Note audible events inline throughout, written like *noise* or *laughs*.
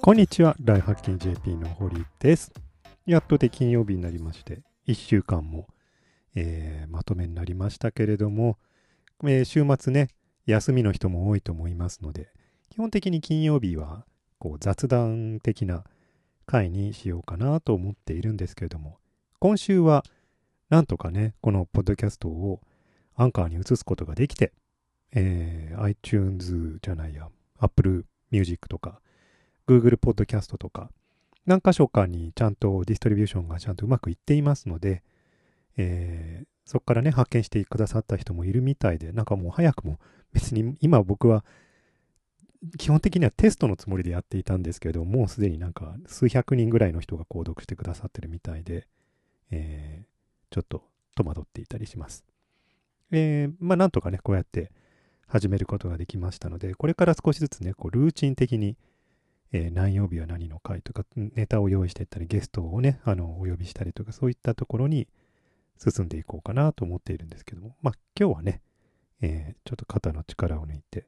こんにちは、大発見 JP の堀です。やっとで金曜日になりまして、1週間も、えー、まとめになりましたけれども、えー、週末ね、休みの人も多いと思いますので、基本的に金曜日はこう雑談的な回にしようかなと思っているんですけれども、今週はなんとかね、このポッドキャストをアンカーに移すことができて、えー、iTunes じゃないや、Apple Music とか、Google Podcast とか、何箇所かにちゃんとディストリビューションがちゃんとうまくいっていますので、えー、そこからね、発見してくださった人もいるみたいで、なんかもう早くも、別に今僕は、基本的にはテストのつもりでやっていたんですけど、もうすでになんか数百人ぐらいの人が購読してくださってるみたいで、えー、ちょっと戸惑っていたりします。えー、まあなんとかね、こうやって始めることができましたので、これから少しずつね、こうルーチン的に、えー、何曜日は何の回とか、ネタを用意していったり、ゲストをね、あの、お呼びしたりとか、そういったところに進んでいこうかなと思っているんですけども、まあ、今日はね、えー、ちょっと肩の力を抜いて、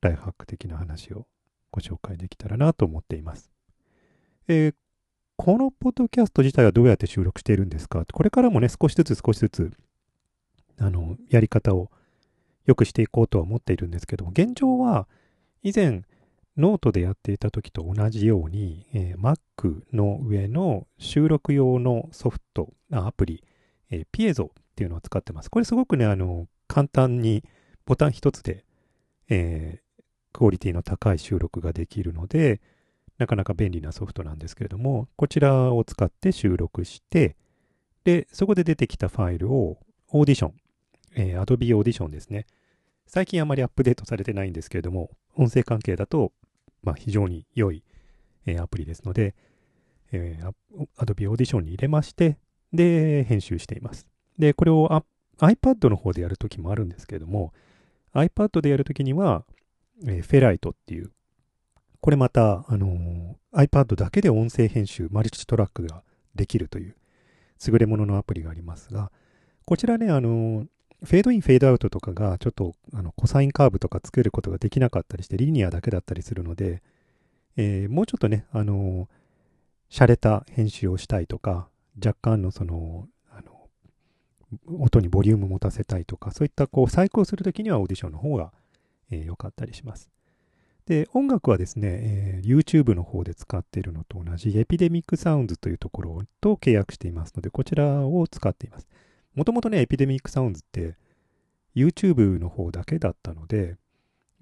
ライフハック的な話をご紹介できたらなと思っています。えー、このポッドキャスト自体はどうやって収録しているんですかこれからもね、少しずつ少しずつ、あの、やり方を良くしていこうとは思っているんですけども、現状は、以前、ノートでやっていた時と同じように、えー、Mac の上の収録用のソフト、アプリ、えー、 Piezo っていうのを使ってます。これすごくね、あの、簡単にボタン一つで、えー、クオリティの高い収録ができるので、なかなか便利なソフトなんですけれども、こちらを使って収録して、で、そこで出てきたファイルをオーディション、えー、Adobe オーディションですね。最近あまりアップデートされてないんですけれども、音声関係だとまあ、非常に良い、えー、アプリですので、えー、Adobe Audition に入れまして、で、編集しています。で、これを iPad の方でやるときもあるんですけれども、iPad でやるときには、えー、フェライトっていう、これまた、あのー、iPad だけで音声編集、マルチトラックができるという優れもののアプリがありますが、こちらね、あのー、フェードイン、フェードアウトとかが、ちょっとあのコサインカーブとか作ることができなかったりして、リニアだけだったりするので、えー、もうちょっとね、あのー、洒落た編集をしたいとか、若干のその、あの、音にボリューム持たせたいとか、そういったこう、再考するときにはオーディションの方が、えー、かったりします。で、音楽はですね、えー、YouTube の方で使っているのと同じ Epidemic Sounds というところと契約していますので、こちらを使っています。もともとね、 Epidemic Sounds って YouTube の方だけだったので、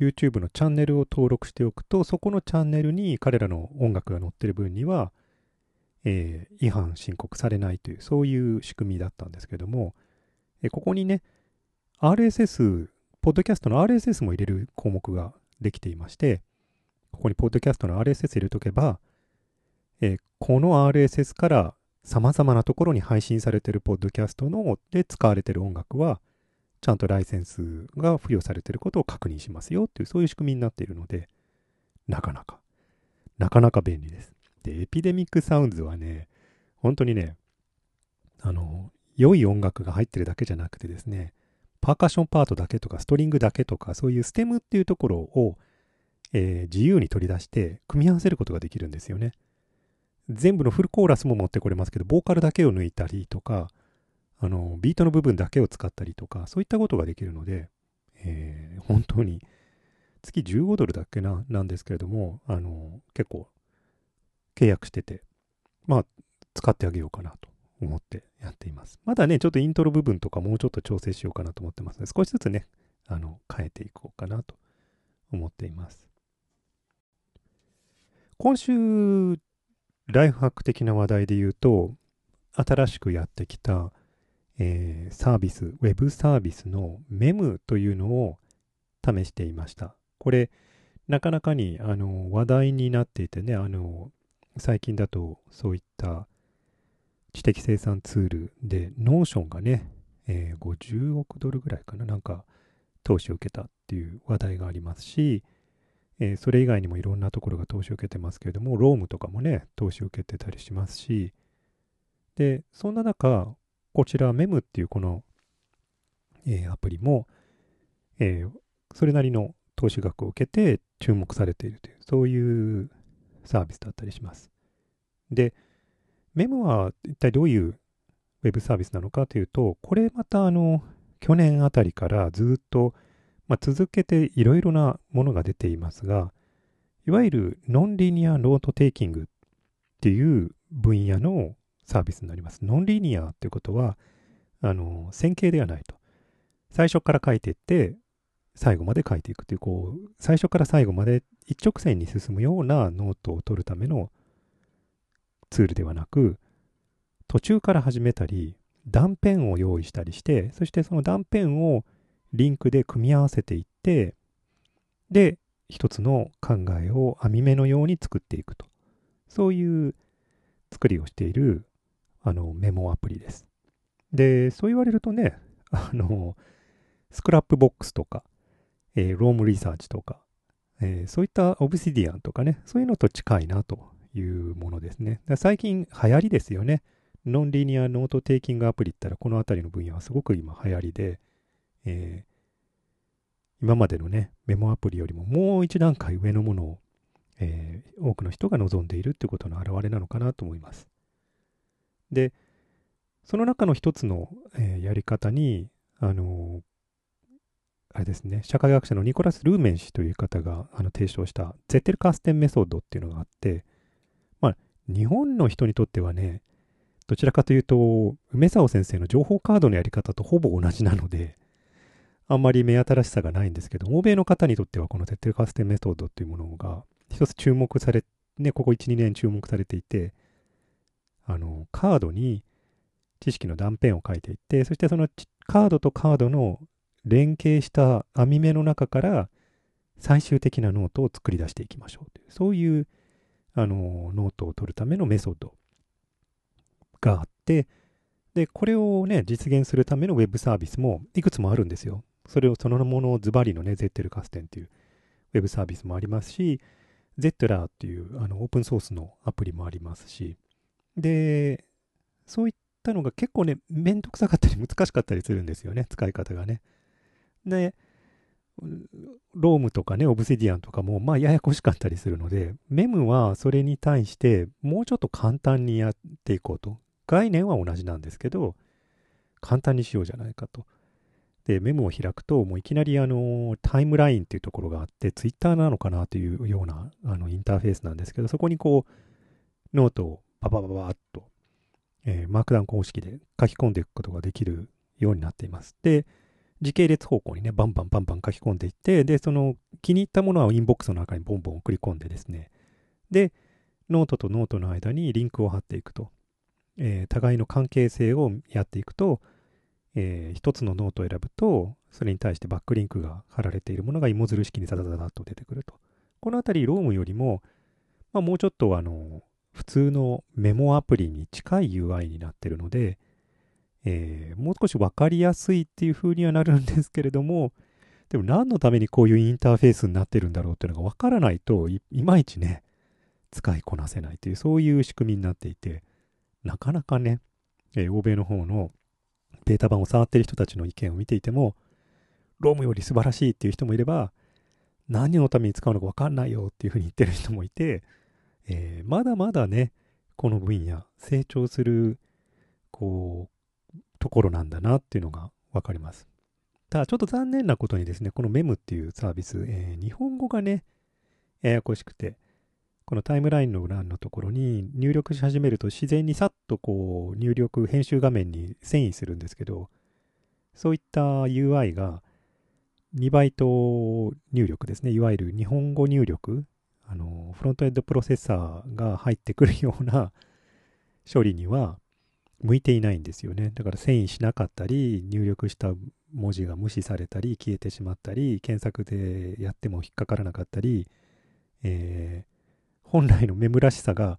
YouTube のチャンネルを登録しておくと、そこのチャンネルに彼らの音楽が載ってる分には、えー、違反申告されないという、そういう仕組みだったんですけども、えー、ここにね、RSS、ポッドキャストの RSS も入れる項目ができていまして、ここにポッドキャストの RSS 入れとけば、えー、この RSS から様々なところに配信されてるポッドキャストので使われてる音楽は、ちゃんとライセンスが付与されてることを確認しますよっていう、そういう仕組みになっているので、なかなか、なかなか便利です。で、エピデミックサウンズはね、本当にね、あの、良い音楽が入ってるだけじゃなくてですね、パーカッションパートだけとか、ストリングだけとか、そういうステムっていうところを、えー、自由に取り出して、組み合わせることができるんですよね。全部のフルコーラスも持ってこれますけど、ボーカルだけを抜いたりとか、あの、ビートの部分だけを使ったりとか、そういったことができるので、えー、本当に、月15ドルだっけな、なんですけれども、あの、結構、契約してて、まあ、使ってあげようかなと思ってやっています。まだね、ちょっとイントロ部分とかもうちょっと調整しようかなと思ってますので、少しずつね、あの、変えていこうかなと思っています。今週ライフハック的な話題で言うと、新しくやってきた、えー、サービス、ウェブサービスの Mem というのを試していました。これ、なかなかにあの話題になっていてね、あの最近だとそういった知的生産ツールで、 Notion がね、えー、50億ドルぐらいかな、なんか投資を受けたっていう話題がありますし、えー、それ以外にもいろんなところが投資を受けてますけれども、 Roam とかもね、投資を受けてたりしますし、で、そんな中、こちら、 Mem っていうこの、えー、アプリも、えー、それなりの投資額を受けて注目されているという、そういうサービスだったりします。で、 Mem は一体どういうウェブサービスなのかというと、これまたあの、去年あたりからずっと、まあ、続けていろいろなものが出ていますが、いわゆる non-linear note taking っていう分野のサービスになります。 non-linear っていうことは、あの、線形ではないと。最初から書いていって、最後まで書いていくという、こう、最初から最後まで一直線に進むようなノートを取るためのツールではなく、途中から始めたり、断片を用意したりして、そしてその断片をリンクで組み合わせていって、で、一つの考えを網目のように作っていくと。そういう作りをしているあのメモアプリです。で、そう言われるとね、あの、 Scrapbox とか、えー、 Roam Research とか、えー、そういった Obsidian とかね、そういうのと近いなというものですね。最近流行りですよね。 Non-Linear Note Taking アプリって言ったら、この辺りの分野はすごく今流行りで、えー、今までのね、メモアプリよりももう一段階上のものを、えー、多くの人が望んでいるってことの表れなのかなと思います。で、その中の一つの、えー、やり方に、あのあれですね、社会学者のニコラス・ルーマン氏という方があの提唱した Zettelkasten メソッドっていうのがあって、まあ、日本の人にとってはね、どちらかというと、梅棹先生の情報カードのやり方とほぼ同じなので、あんまり目新しさがないんですけど、欧米の方にとってはこの Zettelkasten メソッドっていうものが一つ注目され、ね、ここ1、2年注目されていて、あの、カードに知識の断片を書いていって、そしてそのカードとカードの連携した網目の中から最終的なノートを作り出していきましょうという、そういうあのノートを取るためのメソッドがあって、で、これをね、実現するためのウェブサービスもいくつもあるんですよ。それをそのものをズバリのね、 Zettelkasten っていうウェブサービスもありますし、 Zettlr っていうあのオープンソースのアプリもありますし、で、そういったのが結構ね、めんどくさかったり難しかったりするんですよね、使い方がね。で、Roam とかね、 Obsidian とかも、まあ、ややこしかったりするので、 Mem はそれに対して、もうちょっと簡単にやっていこうと。概念は同じなんですけど、簡単にしようじゃないかと。で、メモを開くと、もういきなりあの、タイムラインっていうところがあって、ツイッターなのかなというようなあのインターフェースなんですけど、そこにこう、ノートをババババッと、えー、マークダウン形式で書き込んでいくことができるようになっています。で、時系列方向にね、バンバンバンバン書き込んでいって、で、その気に入ったものはインボックスの中にボンボン送り込んでですね、で、ノートとノートの間にリンクを貼っていくと、えー、互いの関係性をやっていくと、えー、一つのノートを選ぶと、それに対してバックリンクが貼られているものが芋づる式にザザザザッと出てくると。このあたり、 Roam よりも、まあ、もうちょっとあの、普通のメモアプリに近い UI になってるので、えー、もう少し分かりやすいっていう風にはなるんですけれども、でも何のためにこういうインターフェースになってるんだろうっていうのが分からないとい、いまいちね、使いこなせないという、そういう仕組みになっていて、なかなかね、えー、欧米の方のベータ版を触ってる人たちの意見を見ていても、ロームより素晴らしいっていう人もいれば、何のために使うのか分かんないよっていうふうに言ってる人もいて、えー、まだまだね、この分野、成長する、こう、ところなんだなっていうのがわかります。ただちょっと残念なことにですね、このメムっていうサービス、えー、日本語がね、ややこしくて、このタイムラインの欄のところに入力し始めると自然にさっとこう入力、編集画面に遷移するんですけど、そういった UI が2バイト入力ですね、いわゆる日本語入力、あのフロントエンドプロセッサーが入ってくるような処理には向いていないんですよね。だから遷移しなかったり、入力した文字が無視されたり、消えてしまったり、検索でやっても引っかからなかったり、えー、本来のメムらしさが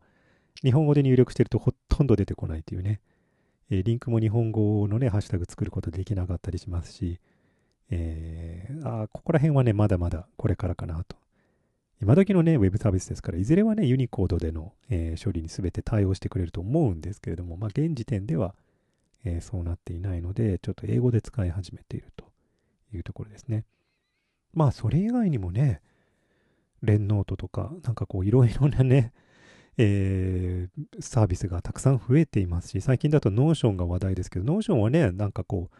日本語で入力してるとほとんど出てこないというね、えー、リンクも日本語のね、ハッシュタグ作ることできなかったりしますし、えー、あここら辺はね、まだまだこれからかなと今時のね、ウェブサービスですから、いずれはね、ユニコードでの、えー、処理に全て対応してくれると思うんですけれども、まあ、現時点では、えー、そうなっていないので、ちょっと英語で使い始めているというところですね。まあ、それ以外にもね、 RemNote とか、なんかこういろいろなね、*laughs* えー、サービスがたくさん増えていますし、最近だと Notion が話題ですけど、 Notion はね、なんかこう、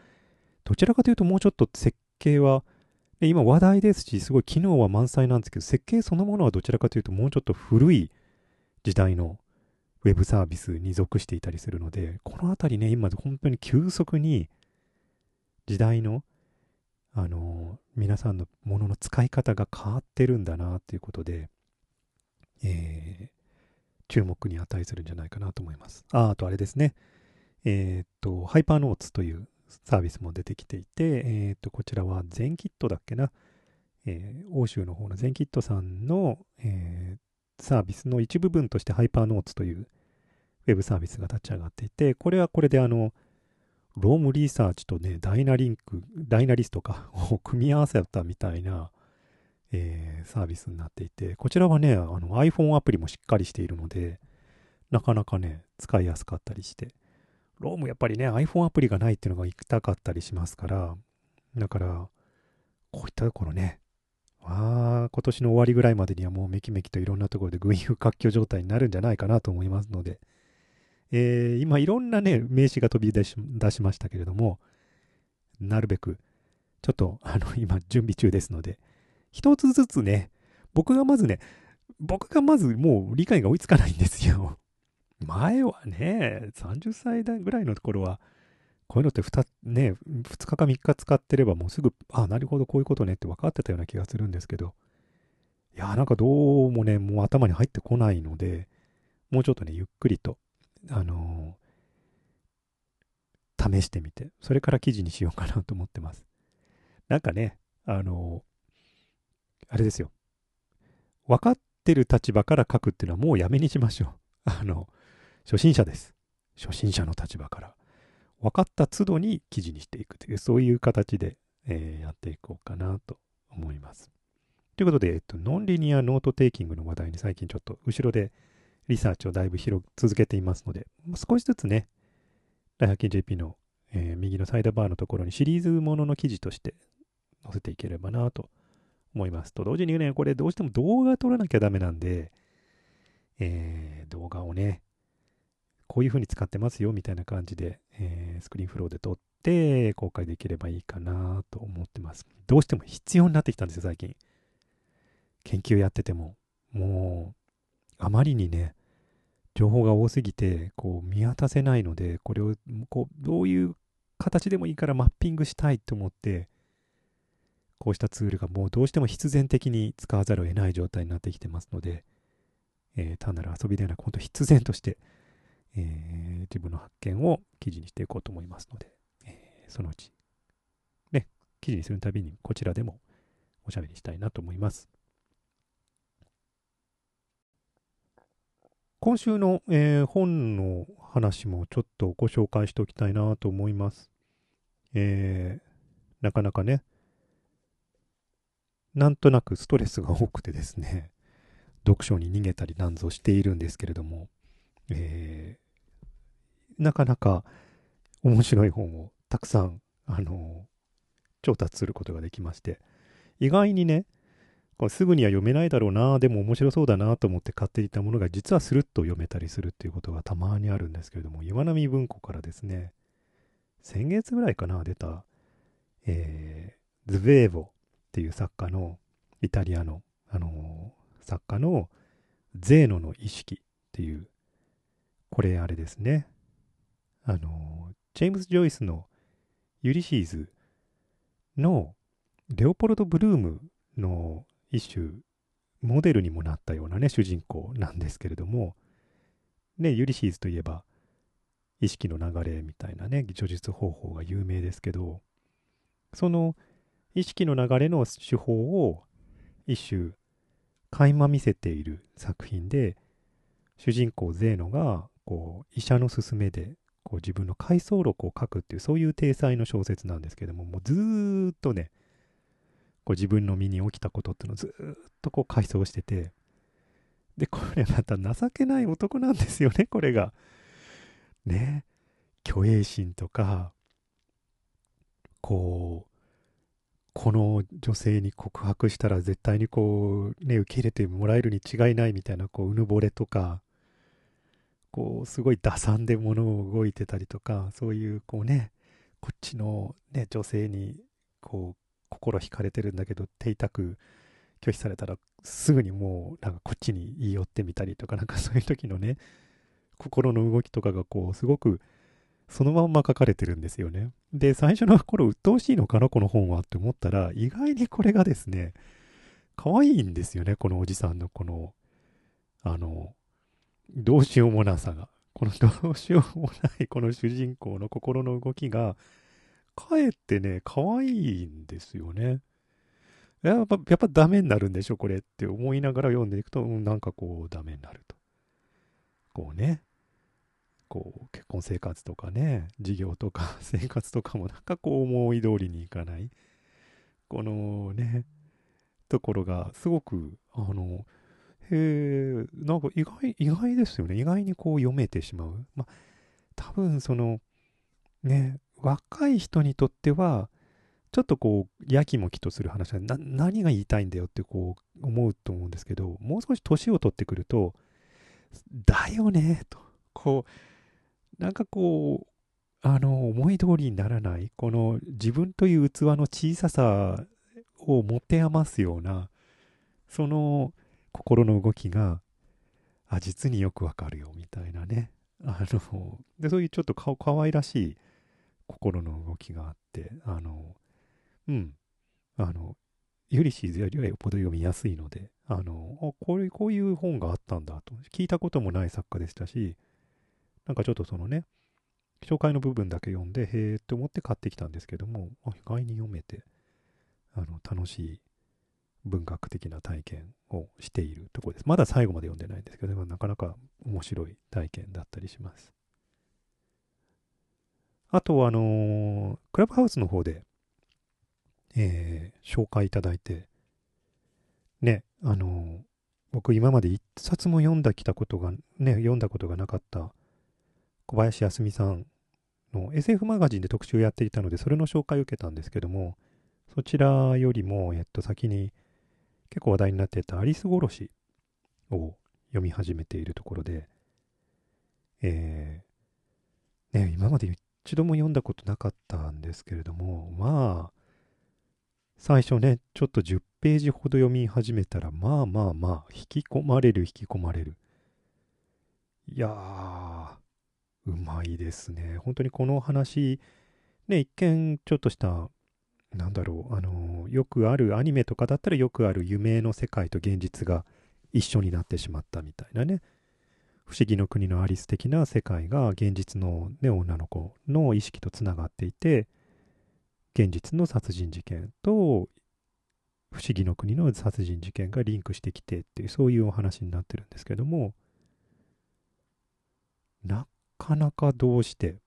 どちらかというともうちょっと設計は、今話題ですし、すごい機能は満載なんですけど、設計そのものはどちらかというともうちょっと古い時代のウェブサービスに属していたりするので、このあたりね、今本当に急速に時代の、あの皆さんのものの使い方が変わってるんだなっていうことで、えー、注目に値するんじゃないかなと思います。あ、あとあれですね。えー、っと、 Hypernotes というサービスも出てきていて、えー、っと、こちらは Zenkit だっけな。えー、欧州の方の Zenkit さんの、え、サービスの一部分として Hypernotes というウェブサービスが立ち上がっていて、これはこれであの、 Roam Research とね、ダイナリンク、 Dynalist か *laughs* を組み合わせたみたいな、えー、サービスになっていて、こちらはね、あの iPhone アプリもしっかりしているので、なかなかね、使いやすかったりして、ロームやっぱりね、iPhone アプリがないっていうのが行きたかったりしますから、だから、こういったところね、ああ、今年の終わりぐらいまでにはもうめきめきといろんなところで群雄割拠状態になるんじゃないかなと思いますので、えー、今いろんなね、名詞が飛び出し出しましたけれども、なるべく、ちょっと、あの、今準備中ですので、一つずつね、僕がまずね、僕がまずもう理解が追いつかないんですよ。*laughs* 前はね、30歳代ぐらいのところは、こういうのって2、ね、2日か3日使ってればもうすぐ、あ、なるほど、こういうことねって分かってたような気がするんですけど、いや、なんかどうもね、もう頭に入ってこないので、もうちょっとね、ゆっくりとあの、試してみて、それから記事にしようかなと思ってます。なんかね、あの、あれですよ。分かってる立場から書くっていうのはもうやめにしましょう。*laughs* あの、初心者です。初心者の立場から。分かった都度に記事にしていくという、そういう形で、えー、やっていこうかなと思います。ということで、えっと、 Non-Linear Note Taking の話題に最近ちょっと後ろでリサーチをだいぶ広く続けていますので、少しずつね、大発見 JP の、えー、右のサイドバーのところにシリーズものの記事として載せていければなと思います。と同時にね、これどうしても動画撮らなきゃダメなんで、えー、動画をね、こういう風に使ってますよみたいな感じで、えー、スクリーンフローで撮って公開できればいいかなと思ってます。どうしても必要になってきたんですよ、最近。研究やってても。もう、あまりにね、情報が多すぎてこう見渡せないのでこれをこうどういう形でもいいからマッピングしたいと思ってこうしたツールがもうどうしても必然的に使わざるを得ない状態になってきてますので、え、単なる遊びではなく本当必然として、え、自分の発見を記事にしていこうと思いますので、え、そのうちね記事にするたびにこちらでもおしゃべりしたいなと思います。今週の、えー、本の話もちょっとご紹介しておきたいなと思います。えー、なかなかね、なんとなくストレスが多くてですね、*laughs* 読書に逃げたりなんぞしているんですけれども、えー、なかなか面白い本をたくさん、あの調達することができまして、意外にね、これすぐには読めないだろうな、でも面白そうだなと思って買っていたものが実はスルッと読めたりするっていうことがたまにあるんですけれども、岩波文庫からですね、先月ぐらいかな、出た、えー、ズベーボっていう作家の、イタリアの、あのー、作家のゼーノの意識っていう、これあれですね、あのー、ジェームズ・ジョイスのユリシーズのレオポルド・ブルームの一種モデルにもなったようなね主人公なんですけれどもねユリシーズといえば意識の流れみたいなね叙述方法が有名ですけどその意識の流れの手法を一種垣間見せている作品で主人公ゼーノがこう医者の勧めでこう自分の回想録を書くっていうそういう体裁の小説なんですけどももうずっとねこう自分の身に起きたことっていうのをずっとこう回想してて、で、これまた情けない男なんですよね、これが。ね。虚栄心とか、こう、この女性に告白したら絶対にこうね受け入れてもらえるに違いないみたいなこううぬぼれとかこうすごい打算で物を動いてたりとかそういうこうねこっちのね女性にこう心惹かれてるんだけど手痛く拒否されたらすぐにもうなんかこっちに言い寄ってみたりとかなんかそういう時のね *laughs* 心の動きとかがこうすごくそのまんま書かれてるんですよね。で、最初の頃、鬱陶しいのかな、この本はって思ったら、意外にこれがですね、可愛いんですよね、このおじさんのこの、あの、どうしようもなさが。このどうしようもないこの主人公の心の動きが、かえってね、可愛いんですよね。やっぱ、やっぱダメになるんでしょ、これって思いながら読んでいくと、うん、なんかこう、ダメになると。こうね、こう結婚生活とかね事業とか *laughs* 生活とかもなんかこう思い通りにいかないこのねところがすごくあのへえなんか意外意外ですよね意外にこう読めてしまうまあ多分そのね若い人にとってはちょっとこうやきもきとする話で何が言いたいんだよってこう思うと思うんですけどもう少し年を取ってくるとだよねとこうなんかこう、あの、思い通りにならない、この自分という器の小ささを持て余すような、その心の動きが、あ、実によくわかるよ、みたいなね。あの、で、そういうちょっとかかわいらしい心の動きがあって、あの、うん、あの、ユリシーズよりはよっぽど読みやすいので、あの、こういう、こういう本があったんだと、聞いたこともない作家でしたし、なんかちょっとそのね、紹介の部分だけ読んで、へえって思って買ってきたんですけども、意外に読めて、あの、楽しい文学的な体験をしているところです。まだ最後まで読んでないんですけど、なかなか面白い体験だったりします。あと、あの、クラブハウスの方で、えー、紹介いただいて、ね、あの、僕今まで一冊も読んだきたことが、ね、読んだことがなかった小林康美さんの SF マガジンで特集をやっていたので、それの紹介を受けたんですけども、そちらよりも、えっと、先に結構話題になっていたアリス殺しを読み始めているところで、えー、ね、今まで一度も読んだことなかったんですけれども、まあ、最初ね、ちょっと10ページほど読み始めたら、まあまあまあ、引き込まれる、引き込まれる。いやー、うまいですね。本当にこの話、ね、一見ちょっとした、なんだろう、あの、よくあるアニメとかだったらよくある夢の世界と現実が一緒になってしまったみたいなね。不思議の国のアリス的な世界が現実の、ね、女の子の意識とつながっていて、現実の殺人事件と不思議の国の殺人事件がリンクしてきてっていうそういうお話になってるんですけどもなかなかどうして、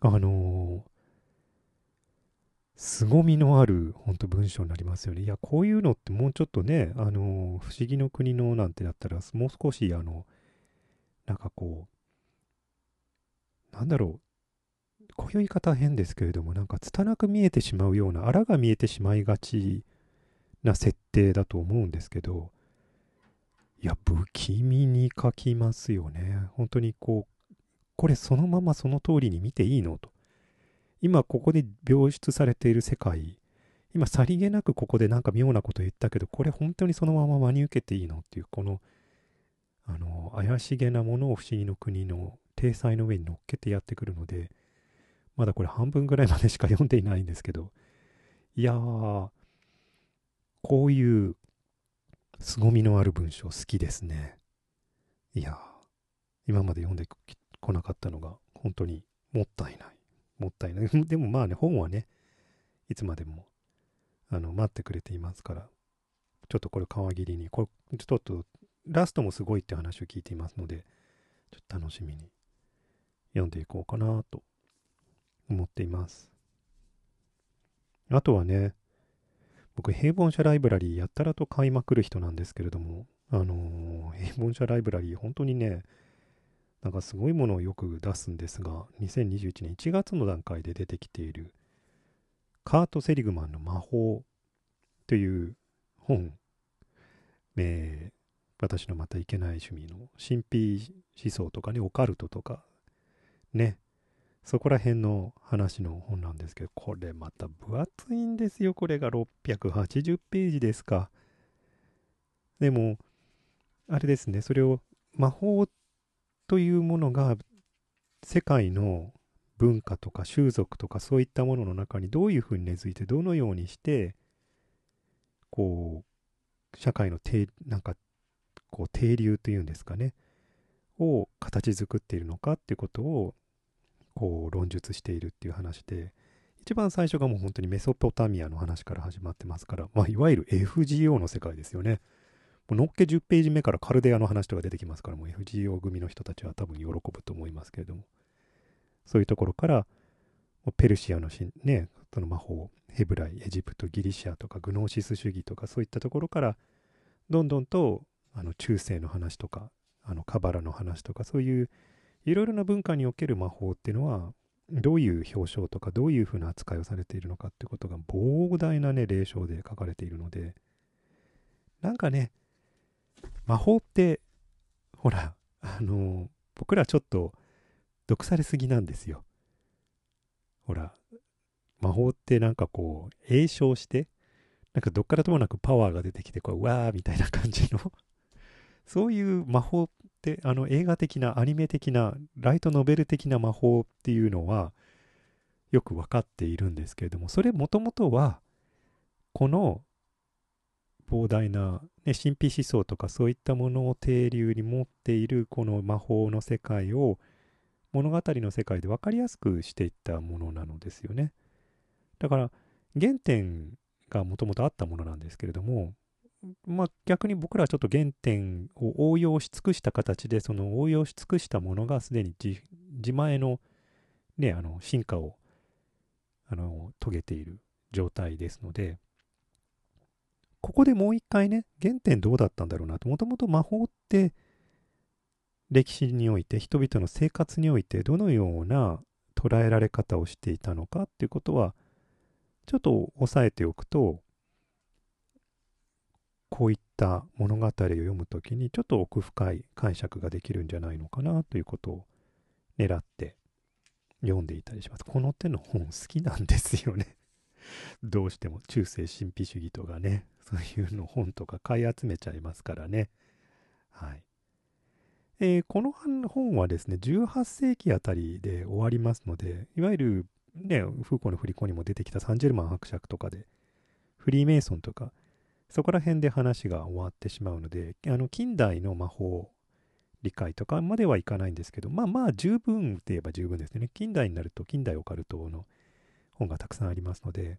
あのー、凄みのある、本当文章になりますよね。いや、こういうのってもうちょっとね、あのー、不思議の国のなんてだったら、もう少し、あの、なんかこう、なんだろう、こういう言い方は変ですけれども、なんか拙く見えてしまうような、あらが見えてしまいがちな設定だと思うんですけど、いや、不気味に書きますよね。本当にこう、これそのままその通りに見ていいのと。今ここで描出されている世界、今さりげなくここでなんか妙なこと言ったけど、これ本当にそのまま真に受けていいのっていう、この、あの、怪しげなものを不思議の国の体裁の上に乗っけてやってくるので、まだこれ半分ぐらいまでしか読んでいないんですけど、いやー、こういう凄みのある文章好きですね。いやー、今まで読んで来なかったのが本当にもったいない。もったいない。*laughs* でもまあね、本はね、いつまでもあの待ってくれていますから、ちょっとこれ皮切りに、これちょっとラストもすごいって話を聞いていますので、ちょっと楽しみに読んでいこうかなと思っています。あとはね、僕、平凡社ライブラリーやったらと買いまくる人なんですけれども、あのー、平凡社ライブラリー、本当にね、なんかすごいものをよく出すんですが、2021年1月の段階で出てきているカート・セリグマンの魔法という本、え、私のまたいけない趣味の神秘思想とかね、オカルトとか、ね、そこら辺の話の本なんですけど、これまた分厚いんですよ。これが680ページですか。でも、あれですね、それを魔法というものが世界の文化とか習俗とかそういったものの中にどういうふうに根付いてどのようにしてこう社会の定なんかこう定流というんですかねを形作っているのかっていうことをこう論述しているっていう話で一番最初がもう本当にメソポタミアの話から始まってますから、まあ、いわゆる FGO の世界ですよね。もうのっけ10ページ目からカルデアの話とか出てきますから、もう FGO 組の人たちは多分喜ぶと思いますけれども、そういうところから、ペルシアのしね、その魔法、ヘブライ、エジプト、ギリシアとかグノーシス主義とかそういったところから、どんどんとあの中世の話とか、あのカバラの話とか、そういういろいろな文化における魔法っていうのは、どういう表彰とか、どういうふうな扱いをされているのかってことが膨大なね、例章で書かれているので、なんかね、魔法って、ほら、あの、僕らちょっと毒されすぎなんですよ。ほら、魔法ってなんかこう、栄唱して、なんかどっからともなくパワーが出てきて、こう、わーみたいな感じのそういう魔法って、あの映画的な、アニメ的な、ライトノベル的な魔法っていうのは、よく分かっているんですけれども、それもともとは、この膨大な、ね、神秘思想とかそういったものを定流に持っているこの魔法の世界を物語の世界で分かりやすくしていったものなのですよね。だから原点がもともとあったものなんですけれども、まあ、逆に僕らはちょっと原点を応用し尽くした形でその応用し尽くしたものがすでに自前の,、ね、あの進化をあの遂げている状態ですのでここでもう一回ね、原点どうだったんだろうなと。もともと魔法って歴史において、人々の生活においてどのような捉えられ方をしていたのかっていうことは、ちょっと押さえておくと、こういった物語を読むときにちょっと奥深い解釈ができるんじゃないのかなということを狙って読んでいたりします。この手の本好きなんですよね *laughs* どうしても中世神秘主義とかね、そういうの本とか買い集めちゃいますからね。はい。えー、この本はですね、18世紀あたりで終わりますので、いわゆるね、フーコーの振り子にも出てきたサンジェルマン伯爵とかで、フリーメイソンとか、そこら辺で話が終わってしまうので、あの、近代の魔法理解とかまではいかないんですけど、まあまあ十分って言えば十分ですね。近代になると近代オカルトの本がたくさんありますので、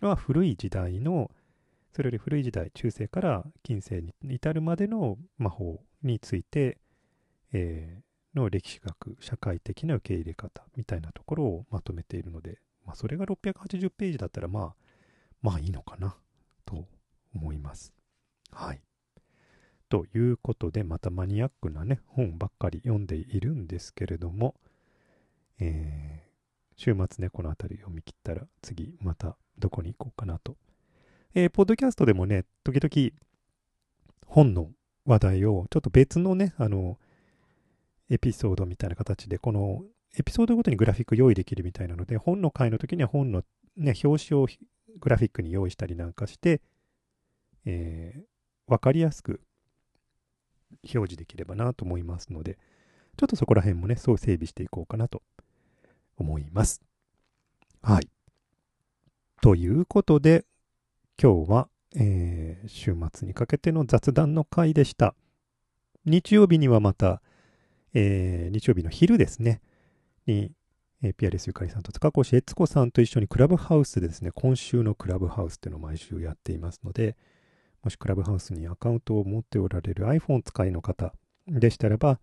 は古い時代のそれより古い時代、中世から近世に至るまでの魔法について、えー、の歴史学、社会的な受け入れ方みたいなところをまとめているので、まあ、それが680ページだったら、まあ、まあいいのかなと思います。はい。ということで、またマニアックなね、本ばっかり読んでいるんですけれども、えー、週末ね、この辺り読み切ったら、次またどこに行こうかなとえー、ポッドキャストでもね、時々本の話題をちょっと別のね、あの、エピソードみたいな形で、このエピソードごとにグラフィック用意できるみたいなので、本の回の時には本のね、表紙をグラフィックに用意したりなんかして、えー、わかりやすく表示できればなと思いますので、ちょっとそこら辺もね、そう整備していこうかなと思います。はい。ということで、今日は、えー、週末にかけての雑談の回でした。日曜日にはまた、えー、日曜日の昼ですね、に、えー、ピアレスゆかりさんと塚越悦子さんと一緒にクラブハウスでですね、今週のクラブハウスっていうのを毎週やっていますので、もしクラブハウスにアカウントを持っておられる iPhone 使いの方でしたらば、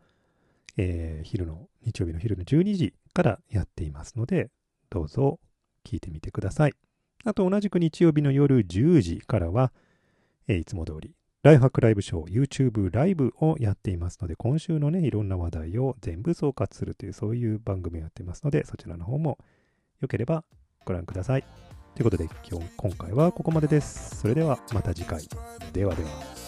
えー、昼の、日曜日の昼の12時からやっていますので、どうぞ聞いてみてください。あと同じく日曜日の夜10時からは、えー、いつも通り、ライフハックライブショー、YouTube ライブをやっていますので、今週のね、いろんな話題を全部総括するという、そういう番組をやっていますので、そちらの方も良ければご覧ください。ということで今日今回はここまでです。それではまた次回。ではでは。